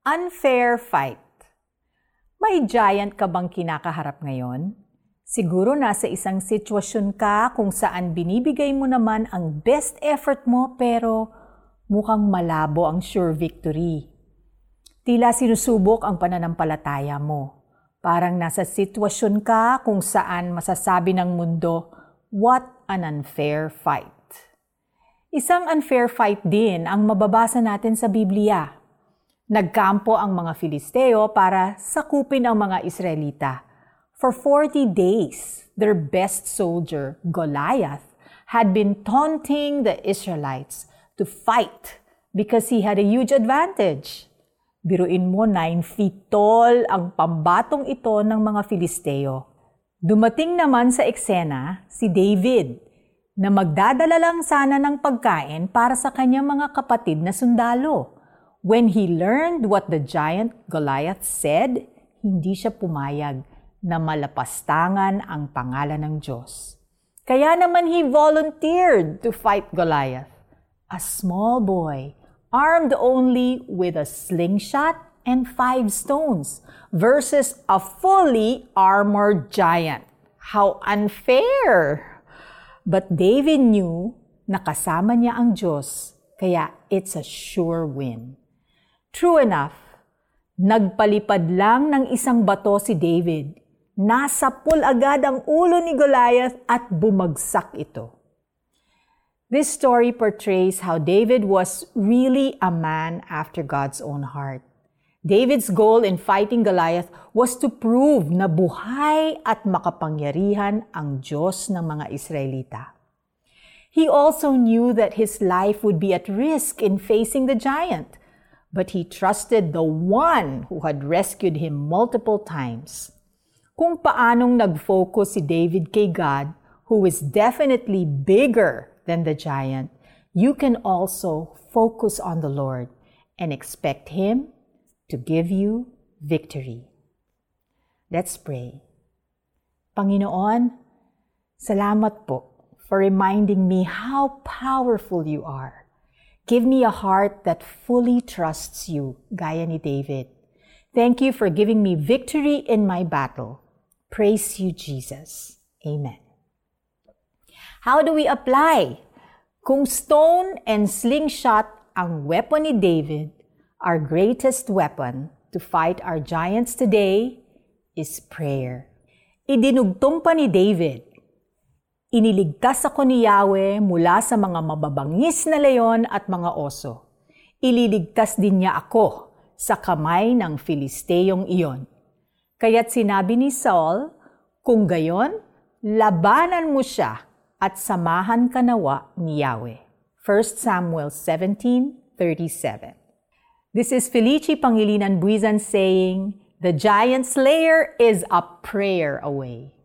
Unfair fight. May giant ka bang kinakaharap ngayon? Siguro nasa isang sitwasyon ka kung saan binibigay mo naman ang best effort mo pero mukhang malabo ang sure victory. Tila sinusubok ang pananampalataya mo. Parang nasa sitwasyon ka kung saan masasabi ng mundo, what an unfair fight. Isang unfair fight din ang mababasa natin sa Biblia. Nagkampo ang mga Filisteo para sakupin ang mga Israelita. For 40 days, their best soldier, Goliath, had been taunting the Israelites to fight because he had a huge advantage. Biruin mo, 9 feet tall ang pambatong ito ng mga Filisteo. Dumating naman sa eksena si David, na magdadala lang sana ng pagkain para sa kanyang mga kapatid na sundalo. When he learned what the giant Goliath said, hindi siya pumayag na malapastangan ang pangalan ng Diyos. Kaya naman he volunteered to fight Goliath. A small boy, armed only with a slingshot and five stones, versus a fully armored giant. How unfair! But David knew na kasama niya ang Diyos, kaya it's a sure win. True enough, nagpalipad lang ng isang bato si David. Nasapul agad ang ulo ni Goliath at bumagsak ito. This story portrays how David was really a man after God's own heart. David's goal in fighting Goliath was to prove na buhay at makapangyarihan ang Diyos ng mga Israelita. He also knew that his life would be at risk in facing the giant, but he trusted the one who had rescued him multiple times. Kung paanong nag-focus si David kay God, who is definitely bigger than the giant, you can also focus on the Lord and expect Him to give you victory. Let's pray. Panginoon, salamat po for reminding me how powerful you are. Give me a heart that fully trusts you, gaya ni David. Thank you for giving me victory in my battle. Praise you, Jesus. Amen. How do we apply? Kung stone and slingshot ang weapon ni David, Our greatest weapon to fight our giants today is prayer. Idinugtong pa ni David, Iniligtas ako ni Yahweh mula sa mga mababangis na leon at mga oso. Ililigtas din niya ako sa kamay ng Filisteyong iyon. Kaya't sinabi ni Saul, kung gayon, labanan mo siya at samahan ka nawa ni Yahweh. 1 Samuel 17:37 This is Felici Pangilinan Buizan saying, The giant slayer is a prayer away.